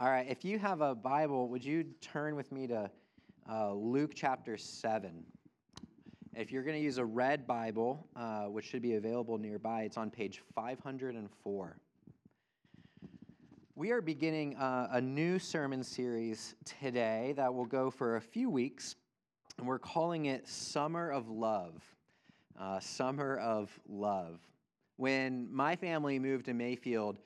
All right, if you have a Bible, would you turn with me to uh, Luke chapter 7? If you're going to use a red Bible, uh, which should be available nearby, it's on page 504. We are beginning uh, a new sermon series today that will go for a few weeks, and we're calling it Summer of Love. Uh, Summer of Love. When my family moved to Mayfield,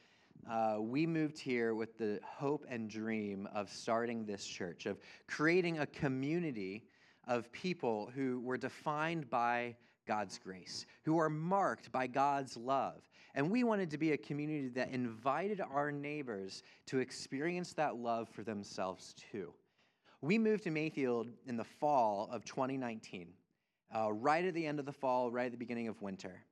uh, we moved here with the hope and dream of starting this church, of creating a community of people who were defined by God's grace, who are marked by God's love. And we wanted to be a community that invited our neighbors to experience that love for themselves too. We moved to Mayfield in the fall of 2019, uh, right at the end of the fall, right at the beginning of winter.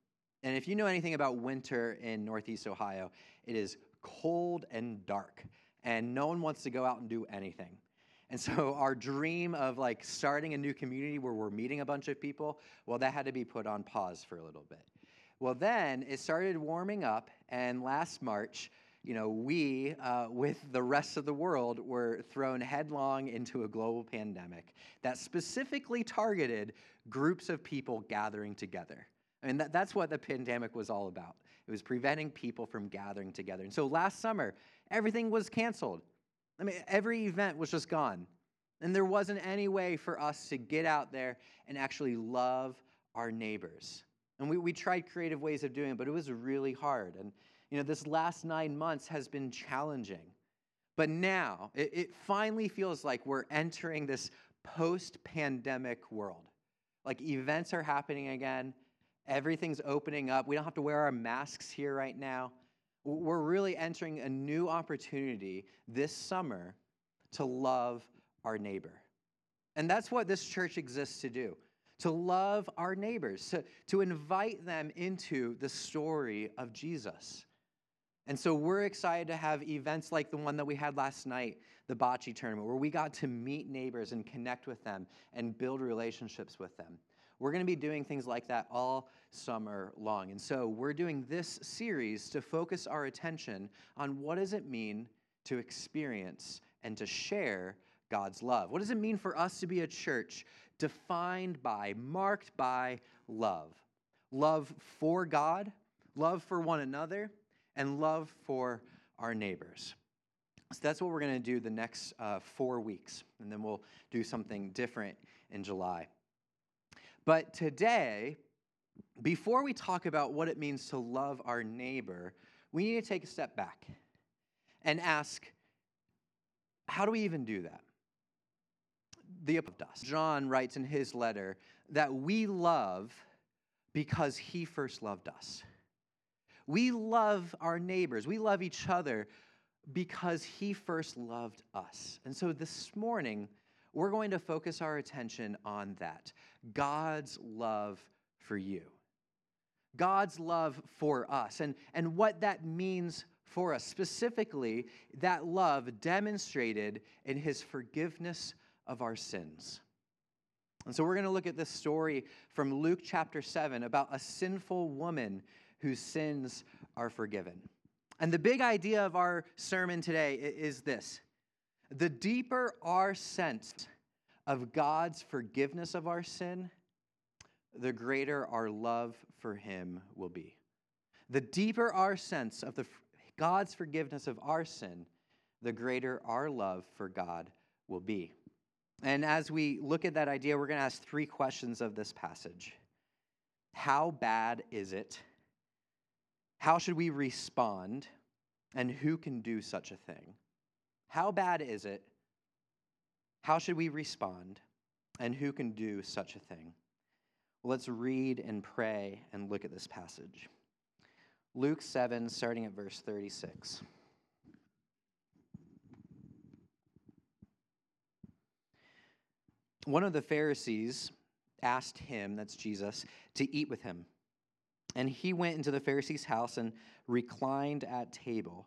And if you know anything about winter in Northeast Ohio, it is cold and dark, and no one wants to go out and do anything. And so our dream of like starting a new community where we're meeting a bunch of people, well, that had to be put on pause for a little bit. Well, then it started warming up, and last March, you know, we, uh, with the rest of the world, were thrown headlong into a global pandemic that specifically targeted groups of people gathering together. I mean, that, that's what the pandemic was all about. It was preventing people from gathering together. And so last summer, everything was canceled. I mean, every event was just gone. And there wasn't any way for us to get out there and actually love our neighbors. And we, we tried creative ways of doing it, but it was really hard. And, you know, this last nine months has been challenging. But now, it, it finally feels like we're entering this post pandemic world. Like events are happening again, Everything's opening up. We don't have to wear our masks here right now. We're really entering a new opportunity this summer to love our neighbor. And that's what this church exists to do to love our neighbors, to, to invite them into the story of Jesus. And so we're excited to have events like the one that we had last night, the Bocce tournament, where we got to meet neighbors and connect with them and build relationships with them. We're going to be doing things like that all summer long. And so we're doing this series to focus our attention on what does it mean to experience and to share God's love? What does it mean for us to be a church defined by, marked by love? Love for God, love for one another, and love for our neighbors. So that's what we're going to do the next uh, four weeks, and then we'll do something different in July. But today, before we talk about what it means to love our neighbor, we need to take a step back and ask how do we even do that? The. John writes in his letter that we love because he first loved us. We love our neighbors, we love each other because he first loved us. And so this morning, we're going to focus our attention on that God's love for you. God's love for us and, and what that means for us. Specifically, that love demonstrated in his forgiveness of our sins. And so we're going to look at this story from Luke chapter 7 about a sinful woman whose sins are forgiven. And the big idea of our sermon today is this the deeper our sense of God's forgiveness of our sin, the greater our love for Him will be. The deeper our sense of the, God's forgiveness of our sin, the greater our love for God will be. And as we look at that idea, we're going to ask three questions of this passage How bad is it? How should we respond? And who can do such a thing? How bad is it? How should we respond? And who can do such a thing? Let's read and pray and look at this passage. Luke 7, starting at verse 36. One of the Pharisees asked him, that's Jesus, to eat with him. And he went into the Pharisee's house and reclined at table.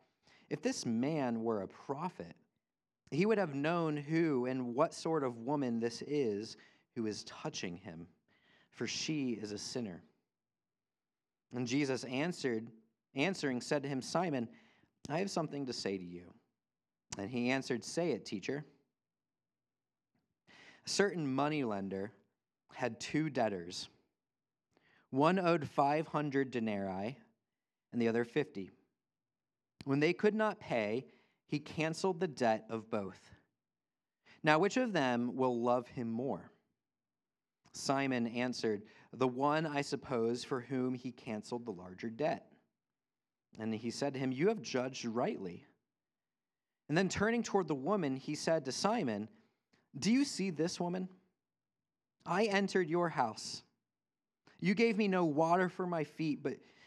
If this man were a prophet, he would have known who and what sort of woman this is who is touching him, for she is a sinner. And Jesus answered, answering, said to him, Simon, I have something to say to you. And he answered, Say it, teacher. A certain moneylender had two debtors. One owed 500 denarii and the other 50. When they could not pay, he canceled the debt of both. Now, which of them will love him more? Simon answered, The one, I suppose, for whom he canceled the larger debt. And he said to him, You have judged rightly. And then turning toward the woman, he said to Simon, Do you see this woman? I entered your house. You gave me no water for my feet, but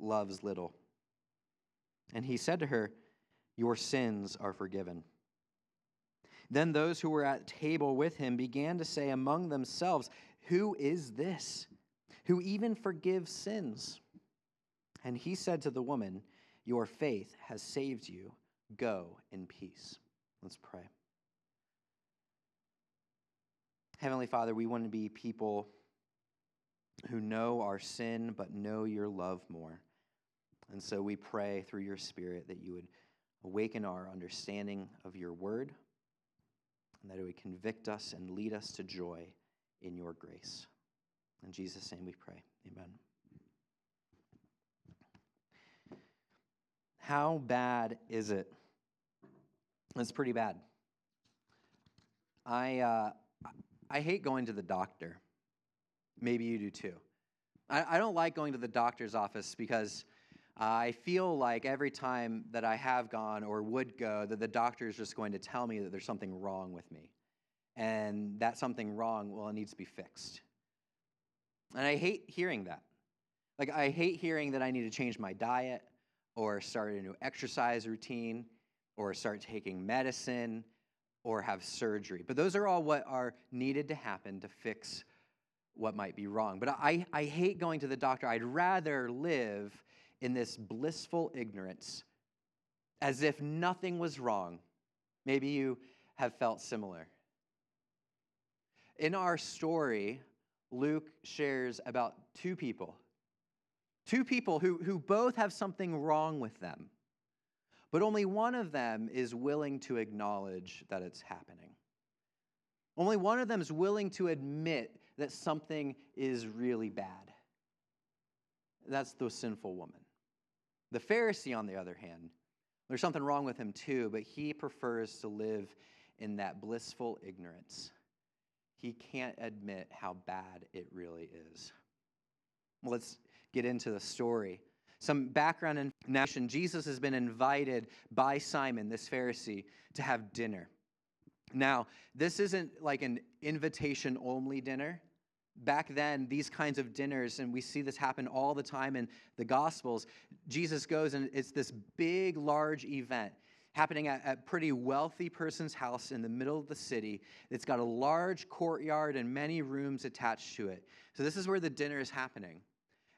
loves little. And he said to her, Your sins are forgiven. Then those who were at table with him began to say among themselves, Who is this who even forgives sins? And he said to the woman, Your faith has saved you. Go in peace. Let's pray. Heavenly Father, we want to be people who know our sin but know your love more. And so we pray through your Spirit that you would awaken our understanding of your word and that it would convict us and lead us to joy in your grace. In Jesus' name we pray. Amen. How bad is it? It's pretty bad. I, uh, I hate going to the doctor. Maybe you do too. I, I don't like going to the doctor's office because I feel like every time that I have gone or would go, that the doctor is just going to tell me that there's something wrong with me. And that something wrong, well, it needs to be fixed. And I hate hearing that. Like, I hate hearing that I need to change my diet or start a new exercise routine, or start taking medicine, or have surgery. But those are all what are needed to happen to fix what might be wrong. But I, I hate going to the doctor. I'd rather live in this blissful ignorance as if nothing was wrong. Maybe you have felt similar. In our story, Luke shares about two people Two people who, who both have something wrong with them, but only one of them is willing to acknowledge that it's happening. Only one of them is willing to admit that something is really bad. That's the sinful woman. The Pharisee, on the other hand, there's something wrong with him too, but he prefers to live in that blissful ignorance. He can't admit how bad it really is. Well, let's get into the story. Some background information Jesus has been invited by Simon, this Pharisee, to have dinner. Now, this isn't like an invitation only dinner. Back then, these kinds of dinners, and we see this happen all the time in the Gospels, Jesus goes and it's this big, large event happening at a pretty wealthy person's house in the middle of the city. It's got a large courtyard and many rooms attached to it. So, this is where the dinner is happening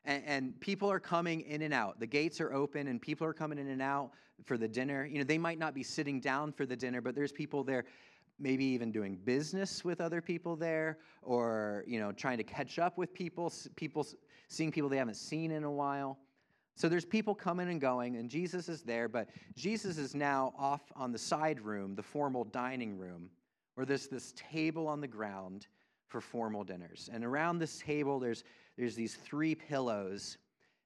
and, and, people are coming in and out. The gates are open, and people are coming in and out for the dinner. You know, they might not be sitting down for the dinner, but there's people there, maybe even doing business with other people there, or you know, trying to catch up with people, people seeing people they haven't seen in a while. So there's people coming and going, and Jesus is there, but Jesus is now off on the side room, the formal dining room, where there's this table on the ground for formal dinners. And around this table, there's there's these three pillows.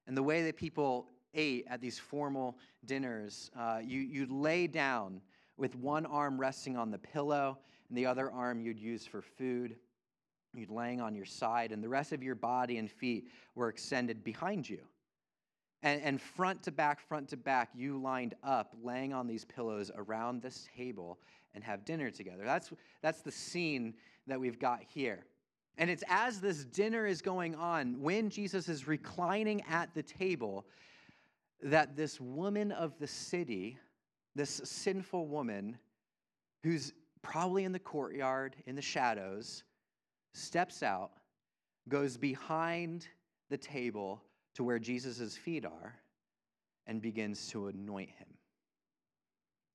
And the way that people ate at these formal dinners, uh, you, you'd lay down with one arm resting on the pillow and the other arm you'd use for food. You'd laying on your side, and the rest of your body and feet were extended behind you. And, and front to back, front to back, you lined up, laying on these pillows around this table and have dinner together. That's, that's the scene that we've got here. And it's as this dinner is going on, when Jesus is reclining at the table, that this woman of the city, this sinful woman, who's probably in the courtyard, in the shadows, steps out, goes behind the table to where Jesus' feet are, and begins to anoint him.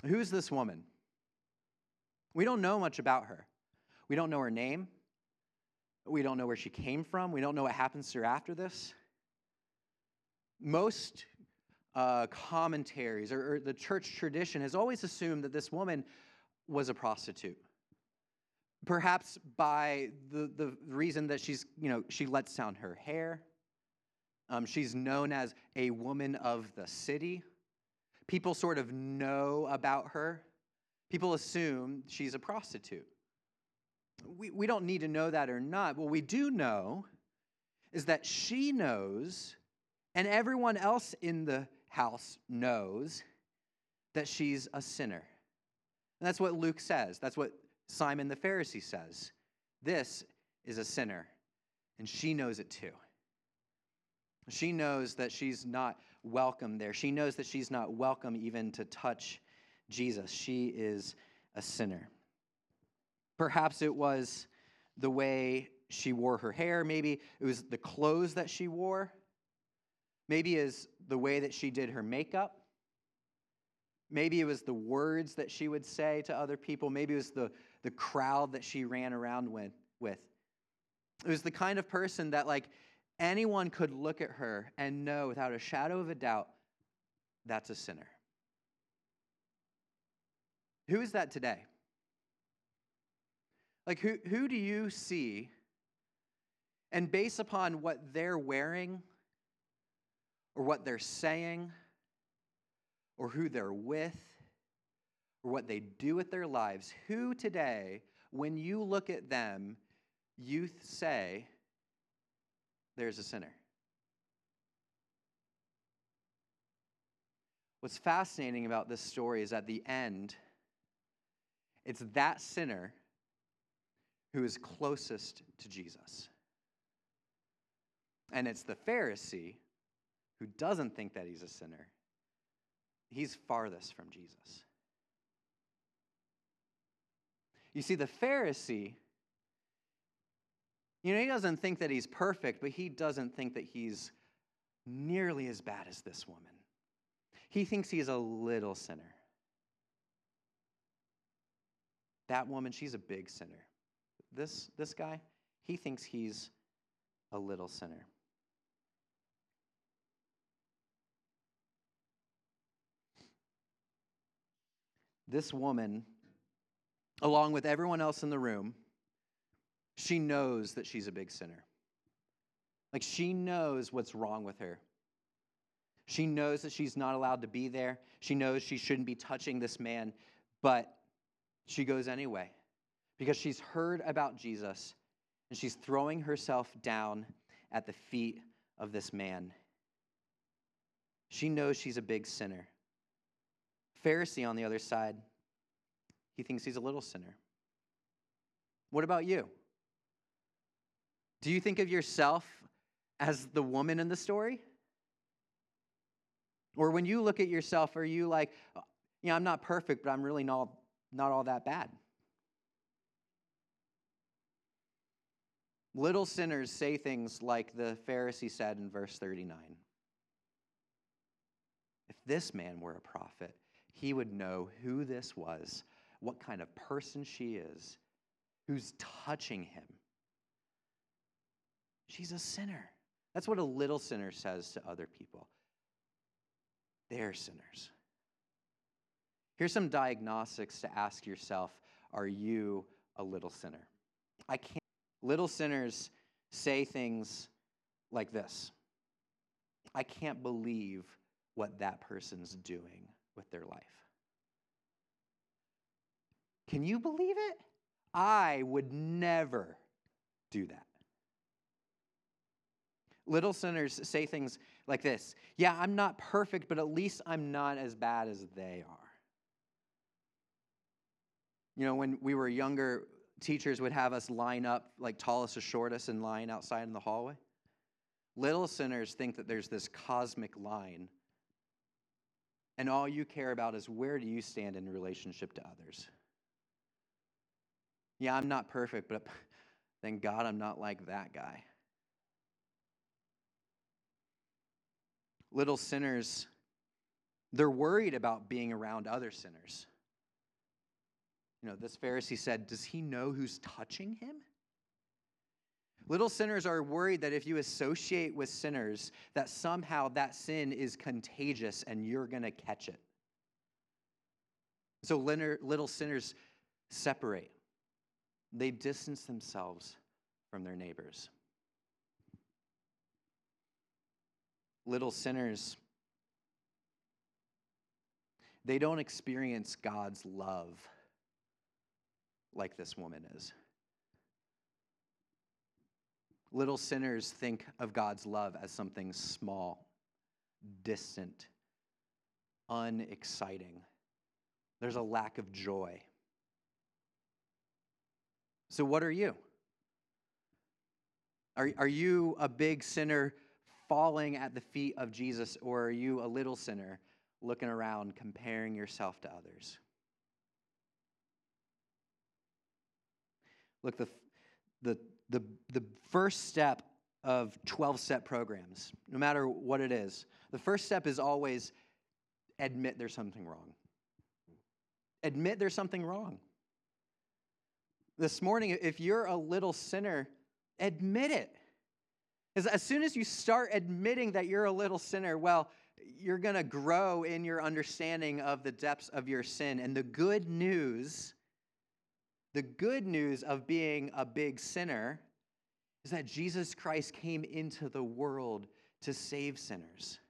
Who's this woman? We don't know much about her. We don't know her name. We don't know where she came from. We don't know what happens to her after this. Most uh, commentaries or, or the church tradition has always assumed that this woman was a prostitute. Perhaps by the, the reason that she's, you know, she lets down her hair. Um, she's known as a woman of the city. People sort of know about her. People assume she's a prostitute. We, we don't need to know that or not. What we do know is that she knows, and everyone else in the house knows, that she's a sinner. And that's what Luke says. That's what Simon the Pharisee says. This is a sinner, and she knows it too. She knows that she's not welcome there. She knows that she's not welcome even to touch Jesus. She is a sinner. Perhaps it was the way she wore her hair. Maybe it was the clothes that she wore. Maybe was the way that she did her makeup. Maybe it was the words that she would say to other people. Maybe it was the, the crowd that she ran around with, with. It was the kind of person that, like, anyone could look at her and know without a shadow of a doubt that's a sinner. Who is that today? Like, who, who do you see? And based upon what they're wearing, or what they're saying, or who they're with, or what they do with their lives, who today, when you look at them, you say, there's a sinner? What's fascinating about this story is at the end, it's that sinner who is closest to Jesus. And it's the Pharisee who doesn't think that he's a sinner. He's farthest from Jesus. You see, the Pharisee, you know, he doesn't think that he's perfect, but he doesn't think that he's nearly as bad as this woman. He thinks he's a little sinner. That woman, she's a big sinner. This, this guy, he thinks he's a little sinner. This woman, along with everyone else in the room, she knows that she's a big sinner. Like she knows what's wrong with her. She knows that she's not allowed to be there. She knows she shouldn't be touching this man, but she goes anyway because she's heard about Jesus and she's throwing herself down at the feet of this man. She knows she's a big sinner. Pharisee, on the other side, he thinks he's a little sinner. What about you? Do you think of yourself as the woman in the story? Or when you look at yourself, are you like, you know, I'm not perfect, but I'm really not, not all that bad? Little sinners say things like the Pharisee said in verse 39 If this man were a prophet, he would know who this was, what kind of person she is, who's touching him. She's a sinner. That's what a little sinner says to other people. They're sinners. Here's some diagnostics to ask yourself Are you a little sinner? I can't. Little sinners say things like this I can't believe what that person's doing with their life. Can you believe it? I would never do that. Little sinners say things like this Yeah, I'm not perfect, but at least I'm not as bad as they are. You know, when we were younger, teachers would have us line up like tallest to shortest in line outside in the hallway. Little sinners think that there's this cosmic line, and all you care about is where do you stand in relationship to others. Yeah, I'm not perfect, but thank God I'm not like that guy. Little sinners, they're worried about being around other sinners. You know, this Pharisee said, Does he know who's touching him? Little sinners are worried that if you associate with sinners, that somehow that sin is contagious and you're going to catch it. So little sinners separate, they distance themselves from their neighbors. Little sinners, they don't experience God's love like this woman is. Little sinners think of God's love as something small, distant, unexciting. There's a lack of joy. So, what are you? Are, are you a big sinner falling at the feet of Jesus, or are you a little sinner looking around, comparing yourself to others? Look, the, the, the, the first step of 12 step programs, no matter what it is, the first step is always admit there's something wrong. Admit there's something wrong. This morning, if you're a little sinner, admit it. As, as soon as you start admitting that you're a little sinner, well, you're going to grow in your understanding of the depths of your sin. And the good news the good news of being a big sinner is that Jesus Christ came into the world to save sinners.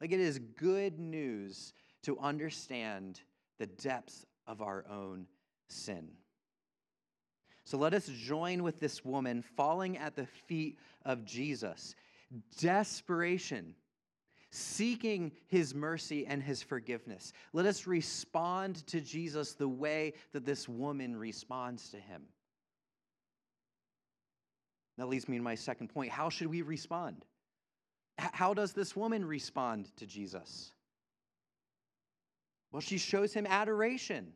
Like it is good news to understand the depths of our own sin. So let us join with this woman falling at the feet of Jesus. Desperation seeking his mercy and his forgiveness. Let us respond to Jesus the way that this woman responds to him. That leads me to my second point. How should we respond? How does this woman respond to Jesus? Well, she shows him adoration.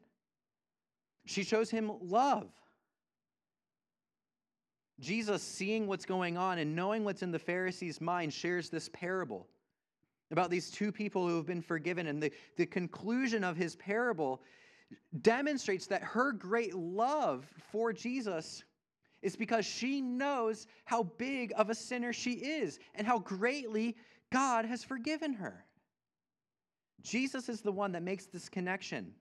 She shows him love. Jesus, seeing what's going on and knowing what's in the Pharisees' mind, shares this parable about these two people who have been forgiven. And the, the conclusion of his parable demonstrates that her great love for Jesus is because she knows how big of a sinner she is and how greatly God has forgiven her. Jesus is the one that makes this connection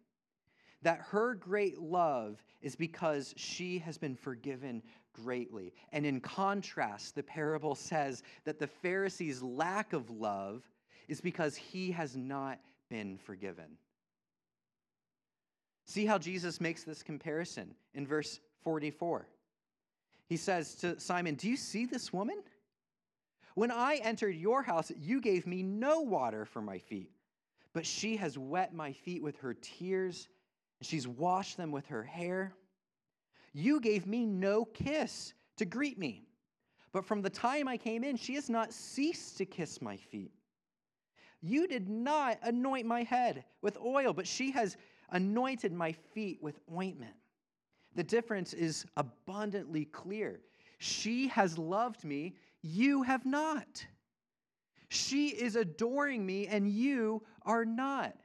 that her great love is because she has been forgiven greatly. And in contrast, the parable says that the Pharisees' lack of love is because he has not been forgiven. See how Jesus makes this comparison in verse 44. He says to Simon, Do you see this woman? When I entered your house, you gave me no water for my feet, but she has wet my feet with her tears, and she's washed them with her hair. You gave me no kiss to greet me, but from the time I came in, she has not ceased to kiss my feet. You did not anoint my head with oil, but she has anointed my feet with ointment. The difference is abundantly clear. She has loved me, you have not. She is adoring me, and you are not.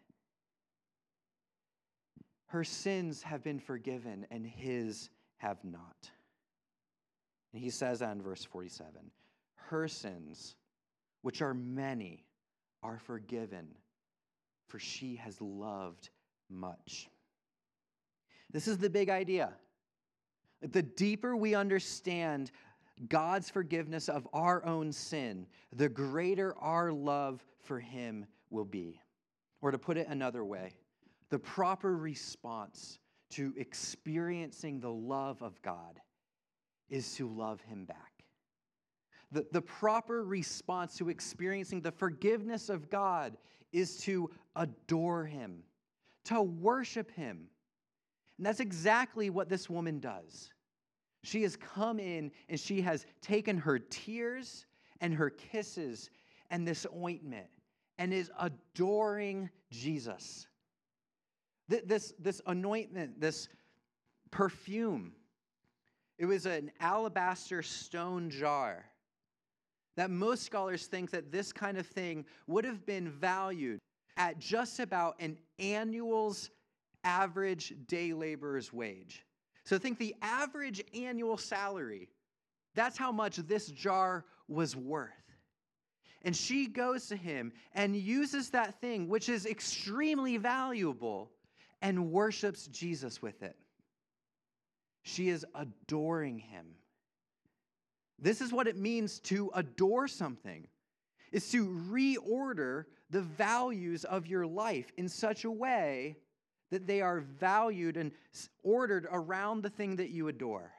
Her sins have been forgiven, and his have not. And he says that in verse 47 Her sins, which are many, are forgiven, for she has loved much. This is the big idea. The deeper we understand God's forgiveness of our own sin, the greater our love for Him will be. Or to put it another way, the proper response to experiencing the love of God is to love Him back. The, the proper response to experiencing the forgiveness of God is to adore Him, to worship Him. And that's exactly what this woman does. She has come in and she has taken her tears and her kisses and this ointment and is adoring Jesus. This, this anointment, this perfume, it was an alabaster stone jar that most scholars think that this kind of thing would have been valued at just about an annual's average day laborer's wage. So think the average annual salary. That's how much this jar was worth. And she goes to him and uses that thing, which is extremely valuable, and worships Jesus with it. She is adoring him. This is what it means to adore something. Is to reorder the values of your life in such a way that they are valued and ordered around the thing that you adore.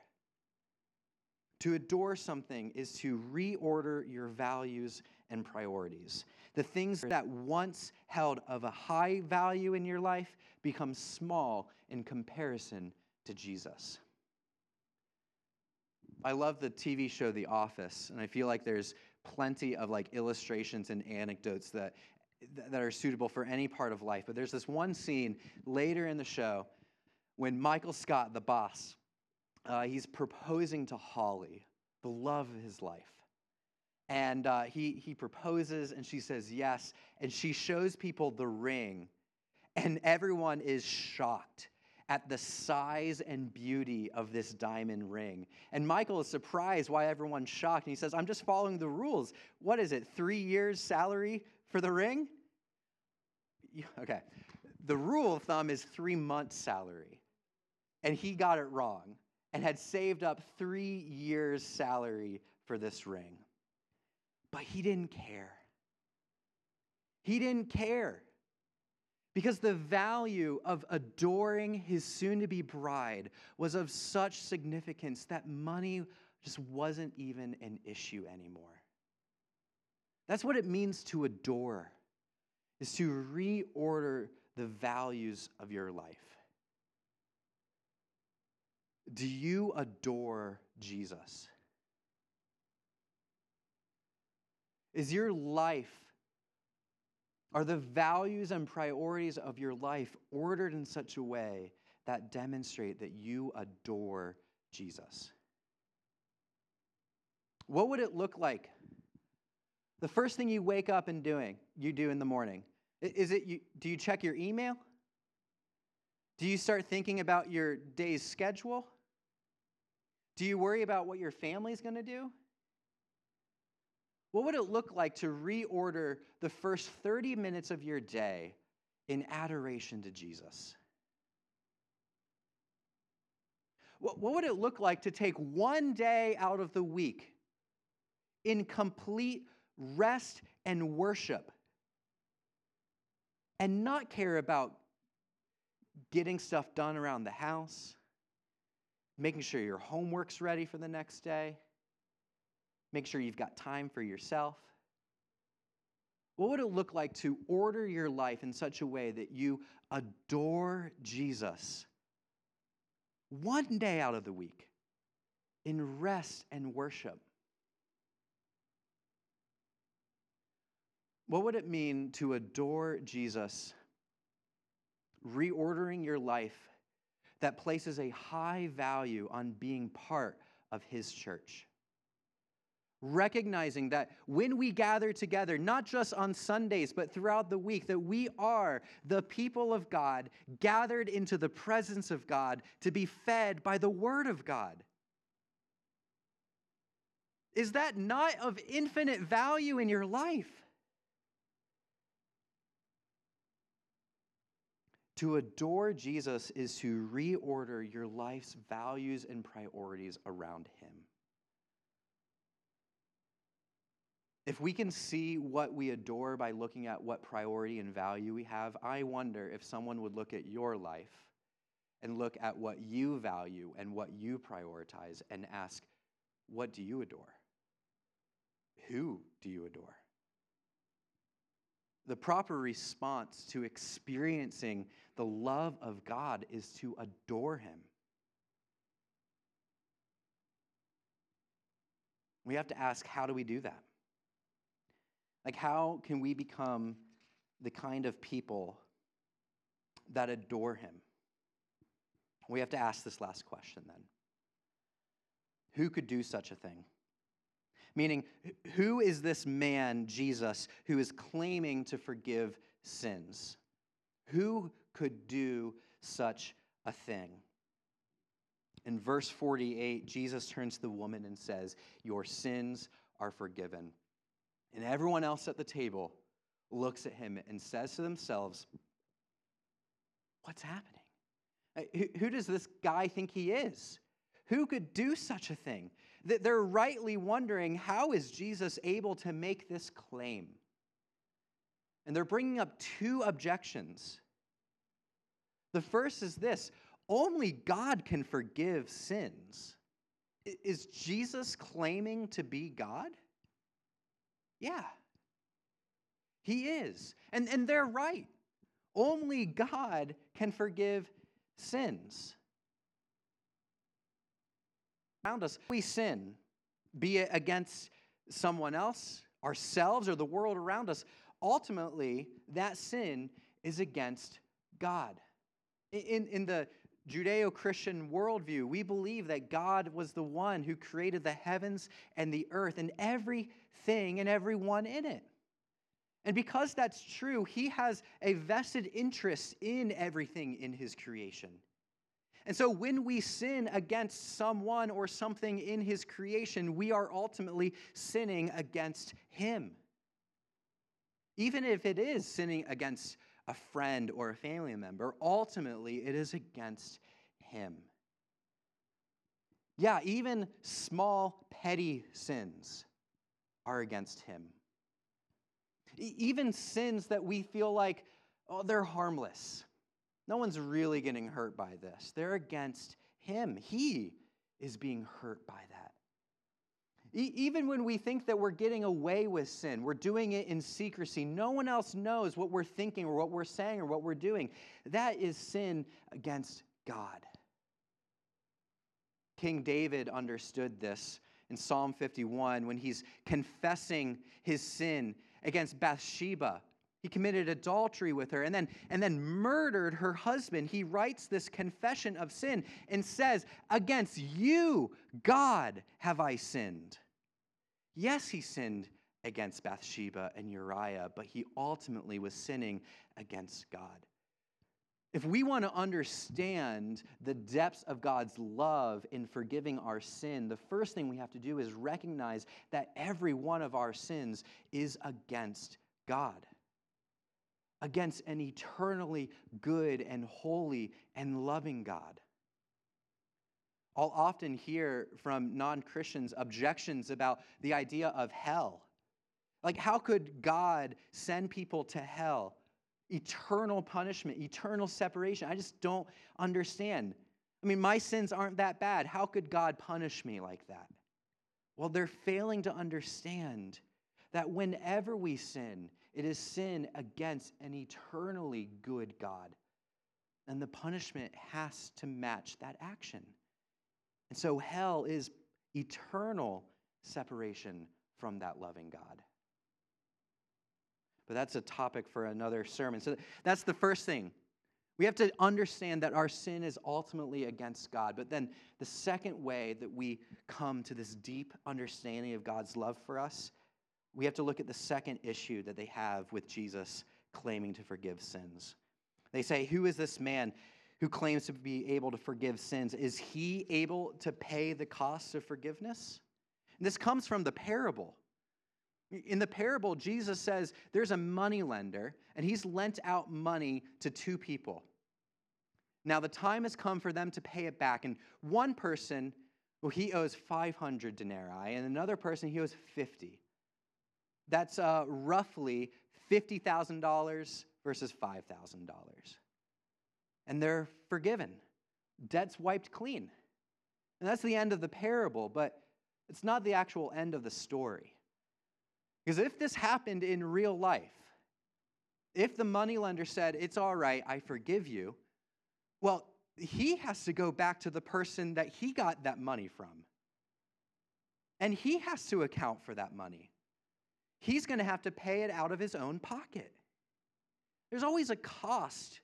To adore something is to reorder your values and priorities. The things that once held of a high value in your life become small in comparison to Jesus. I love the TV show The Office, and I feel like there's plenty of like illustrations and anecdotes that that are suitable for any part of life. But there's this one scene later in the show when Michael Scott, the boss, uh, he's proposing to Holly, the love of his life. And uh, he, he proposes, and she says yes. And she shows people the ring, and everyone is shocked at the size and beauty of this diamond ring. And Michael is surprised why everyone's shocked. And he says, I'm just following the rules. What is it, three years' salary for the ring? Okay. The rule of thumb is three months' salary. And he got it wrong and had saved up three years' salary for this ring. But he didn't care. He didn't care. Because the value of adoring his soon to be bride was of such significance that money just wasn't even an issue anymore. That's what it means to adore, is to reorder the values of your life. Do you adore Jesus? Is your life are the values and priorities of your life ordered in such a way that demonstrate that you adore Jesus? What would it look like? The first thing you wake up and doing, you do in the morning, is it you, do you check your email? Do you start thinking about your day's schedule? Do you worry about what your family's going to do? What would it look like to reorder the first 30 minutes of your day in adoration to Jesus? What, would it look like to take one day out of the week in complete rest and worship and not care about getting stuff done around the house, making sure your homework's ready for the next day? Make sure you've got time for yourself. What would it look like to order your life in such a way that you adore Jesus one day out of the week in rest and worship? What would it mean to adore Jesus, reordering your life that places a high value on being part of his church? Recognizing that when we gather together, not just on Sundays, but throughout the week, that we are the people of God gathered into the presence of God to be fed by the Word of God. Is that not of infinite value in your life? To adore Jesus is to reorder your life's values and priorities around Him. If we can see what we adore by looking at what priority and value we have, I wonder if someone would look at your life and look at what you value and what you prioritize and ask, what do you adore? Who do you adore? The proper response to experiencing the love of God is to adore Him. We have to ask, how do we do that? Like, how can we become the kind of people that adore Him? We have to ask this last question then. Who could do such a thing? Meaning, who is this man, Jesus, who is claiming to forgive sins? Who could do such a thing? In verse 48, Jesus turns to the woman and says, Your sins are forgiven. And everyone else at the table looks at him and says to themselves, What's happening? Uh, who does this guy think he is? Who could do such a thing? They're rightly wondering how is Jesus able to make this claim? And they're bringing up two objections. The first is this only God can forgive sins. Is Jesus claiming to be God? Yeah, he is. And, and they're right. Only God can forgive sins. Around us, we sin, be it against someone else, ourselves, or the world around us. Ultimately, that sin is against God. In, in the Judeo Christian worldview, we believe that God was the one who created the heavens and the earth and everything and everyone in it. And because that's true, he has a vested interest in everything in his creation. And so when we sin against someone or something in his creation, we are ultimately sinning against him. Even if it is sinning against a friend or a family member, ultimately it is against him. Yeah, even small, petty sins are against him. Even sins that we feel like, oh, they're harmless. No one's really getting hurt by this. They're against him. He is being hurt by that. E- even when we think that we're getting away with sin, we're doing it in secrecy. No one else knows what we're thinking or what we're saying or what we're doing. That is sin against God. King David understood this in Psalm 51 when he's confessing his sin against Bathsheba. He committed adultery with her and then, and then murdered her husband. He writes this confession of sin and says, Against you, God, have I sinned. Yes, he sinned against Bathsheba and Uriah, but he ultimately was sinning against God. If we want to understand the depths of God's love in forgiving our sin, the first thing we have to do is recognize that every one of our sins is against God, against an eternally good and holy and loving God. I'll often hear from non Christians objections about the idea of hell. Like, how could God send people to hell? eternal punishment, eternal separation. I just don't understand. I mean, my sins aren't that bad. How could God punish me like that? Well, they're failing to understand that whenever we sin, it is sin against an eternally good God. And the punishment has to match that action. And so hell is eternal separation from that loving God. But that's a topic for another sermon. So that's the first thing. We have to understand that our sin is ultimately against God. But then the second way that we come to this deep understanding of God's love for us, we have to look at the second issue that they have with Jesus claiming to forgive sins. They say, Who is this man who claims to be able to forgive sins? Is he able to pay the cost of forgiveness? And this comes from the parable. In the parable, Jesus says there's a money lender, and he's lent out money to two people. Now, the time has come for them to pay it back. And one person, well, he owes 500 denarii, and another person, he owes 50. That's uh, roughly $50,000 versus $5,000. And they're forgiven. Debt's wiped clean. And that's the end of the parable, but it's not the actual end of the story. Because if this happened in real life, if the moneylender said, It's all right, I forgive you, well, he has to go back to the person that he got that money from. And he has to account for that money. He's going to have to pay it out of his own pocket. There's always a cost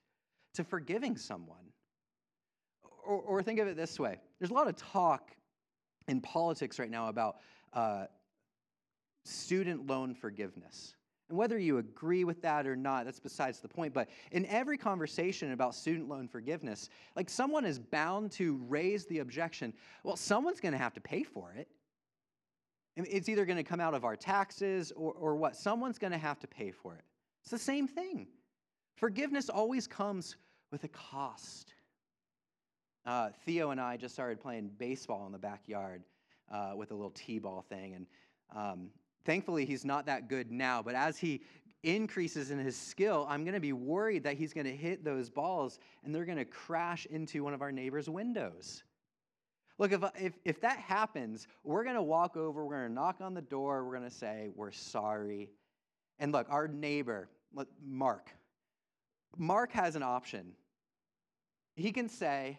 to forgiving someone. Or, or think of it this way there's a lot of talk in politics right now about uh, student loan forgiveness. And whether you agree with that or not, that's besides the point. But in every conversation about student loan forgiveness, like someone is bound to raise the objection well, someone's going to have to pay for it. It's either going to come out of our taxes or, or what? Someone's going to have to pay for it. It's the same thing. Forgiveness always comes with a cost. Uh, Theo and I just started playing baseball in the backyard uh, with a little t ball thing. And um, thankfully, he's not that good now. But as he increases in his skill, I'm going to be worried that he's going to hit those balls and they're going to crash into one of our neighbor's windows. Look, if, if, if that happens, we're going to walk over, we're going to knock on the door, we're going to say, We're sorry. And look, our neighbor, Mark, Mark has an option. He can say,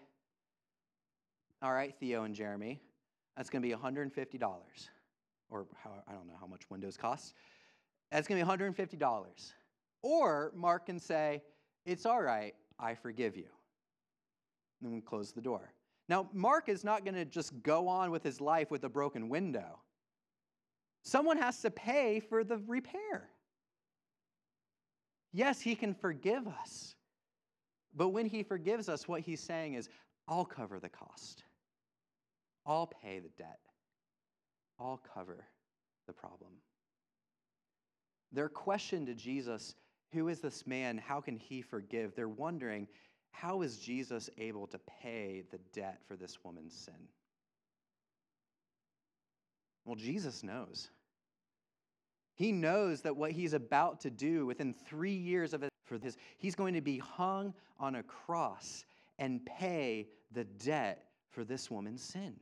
All right, Theo and Jeremy, that's going to be $150. Or how, I don't know how much windows cost. That's going to be $150. Or Mark can say, It's all right, I forgive you. And then we close the door. Now, Mark is not going to just go on with his life with a broken window. Someone has to pay for the repair. Yes, he can forgive us. But when he forgives us, what he's saying is, I'll cover the cost. I'll pay the debt. I'll cover the problem. Their question to Jesus, who is this man? How can he forgive? They're wondering, how is Jesus able to pay the debt for this woman's sin? Well, Jesus knows. He knows that what he's about to do within three years of it for this, he's going to be hung on a cross and pay the debt for this woman's sin.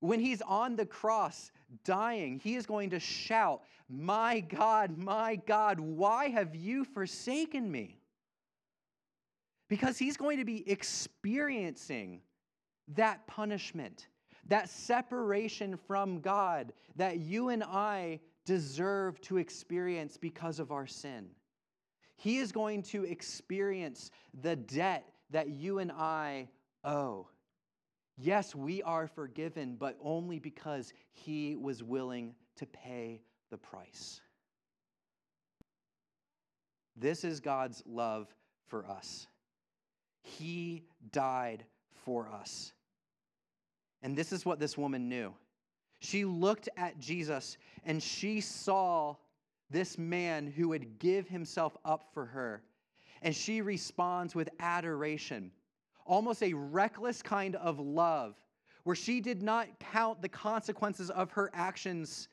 When he's on the cross dying, he is going to shout, My God, my God, why have you forsaken me? Because he's going to be experiencing that punishment, that separation from God that you and I deserve to experience because of our sin. He is going to experience the debt that you and I owe. Yes, we are forgiven, but only because he was willing to pay the price. This is God's love for us. He died for us. And this is what this woman knew. She looked at Jesus and she saw this man who would give himself up for her. And she responds with adoration, almost a reckless kind of love, where she did not count the consequences of her actions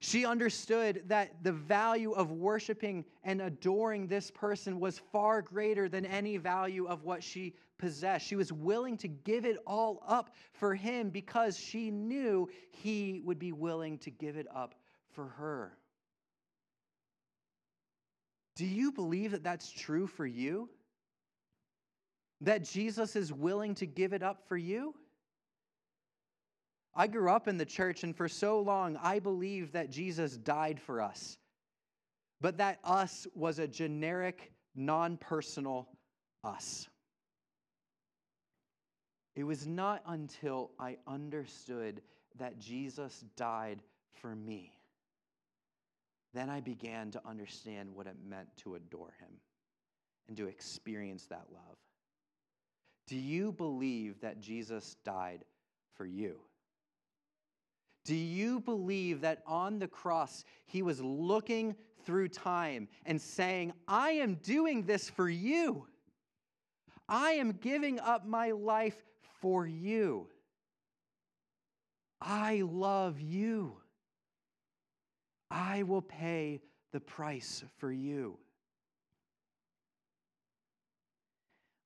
she understood that the value of worshiping and adoring this person was far greater than any value of what she possessed. She was willing to give it all up for him because she knew he would be willing to give it up for her. Do you believe that that's true for you? That Jesus is willing to give it up for you? I grew up in the church, and for so long, I believed that Jesus died for us, but that us was a generic, non personal us. It was not until I understood that Jesus died for me. Then I began to understand what it meant to adore him and to experience that love. Do you believe that Jesus died for you? Do you believe that on the cross he was looking through time and saying, I am doing this for you? I am giving up my life for you. I love you. I will pay the price for you.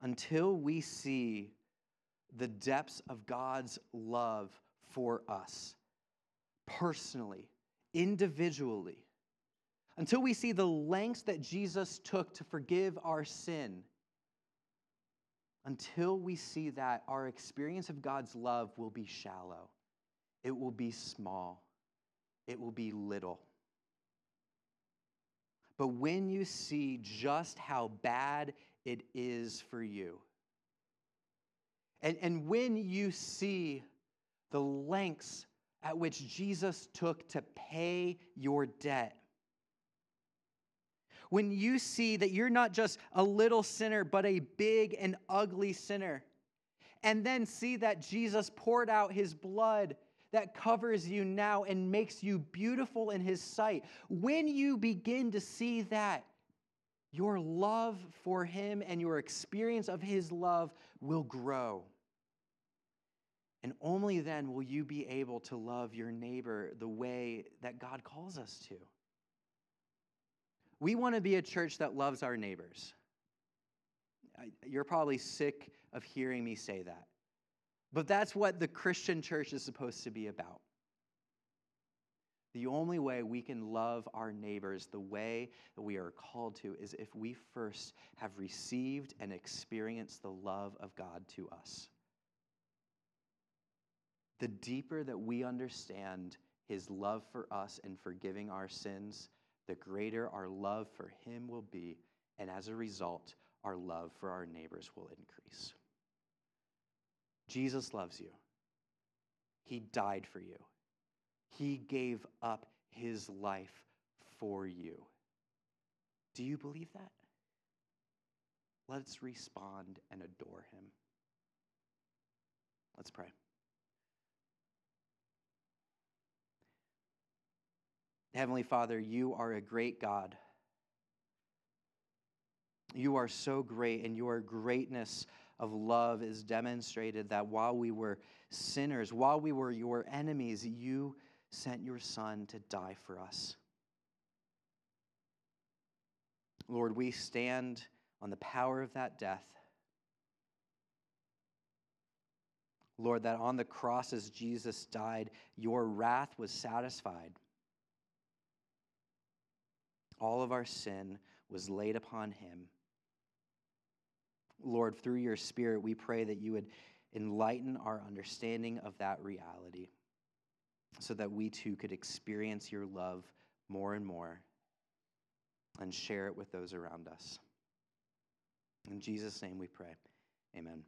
Until we see the depths of God's love for us, personally, individually, until we see the lengths that Jesus took to forgive our sin, until we see that, our experience of God's love will be shallow, it will be small, it will be little. But when you see just how bad it is for you, and, and when you see the lengths at which Jesus took to pay your debt, when you see that you're not just a little sinner, but a big and ugly sinner, and then see that Jesus poured out his blood that covers you now and makes you beautiful in his sight, when you begin to see that, your love for him and your experience of his love will grow. And only then will you be able to love your neighbor the way that God calls us to. We want to be a church that loves our neighbors. You're probably sick of hearing me say that. But that's what the Christian church is supposed to be about. The only way we can love our neighbors the way that we are called to is if we first have received and experienced the love of God to us. The deeper that we understand his love for us and forgiving our sins, the greater our love for him will be. And as a result, our love for our neighbors will increase. Jesus loves you. He died for you. He gave up his life for you. Do you believe that? Let's respond and adore him. Let's pray. Heavenly Father, you are a great God. You are so great, and your greatness of love is demonstrated that while we were sinners, while we were your enemies, you sent your Son to die for us. Lord, we stand on the power of that death. Lord, that on the cross as Jesus died, your wrath was satisfied. All of our sin was laid upon him. Lord, through your Spirit, we pray that you would enlighten our understanding of that reality so that we too could experience your love more and more and share it with those around us. In Jesus' name we pray. Amen.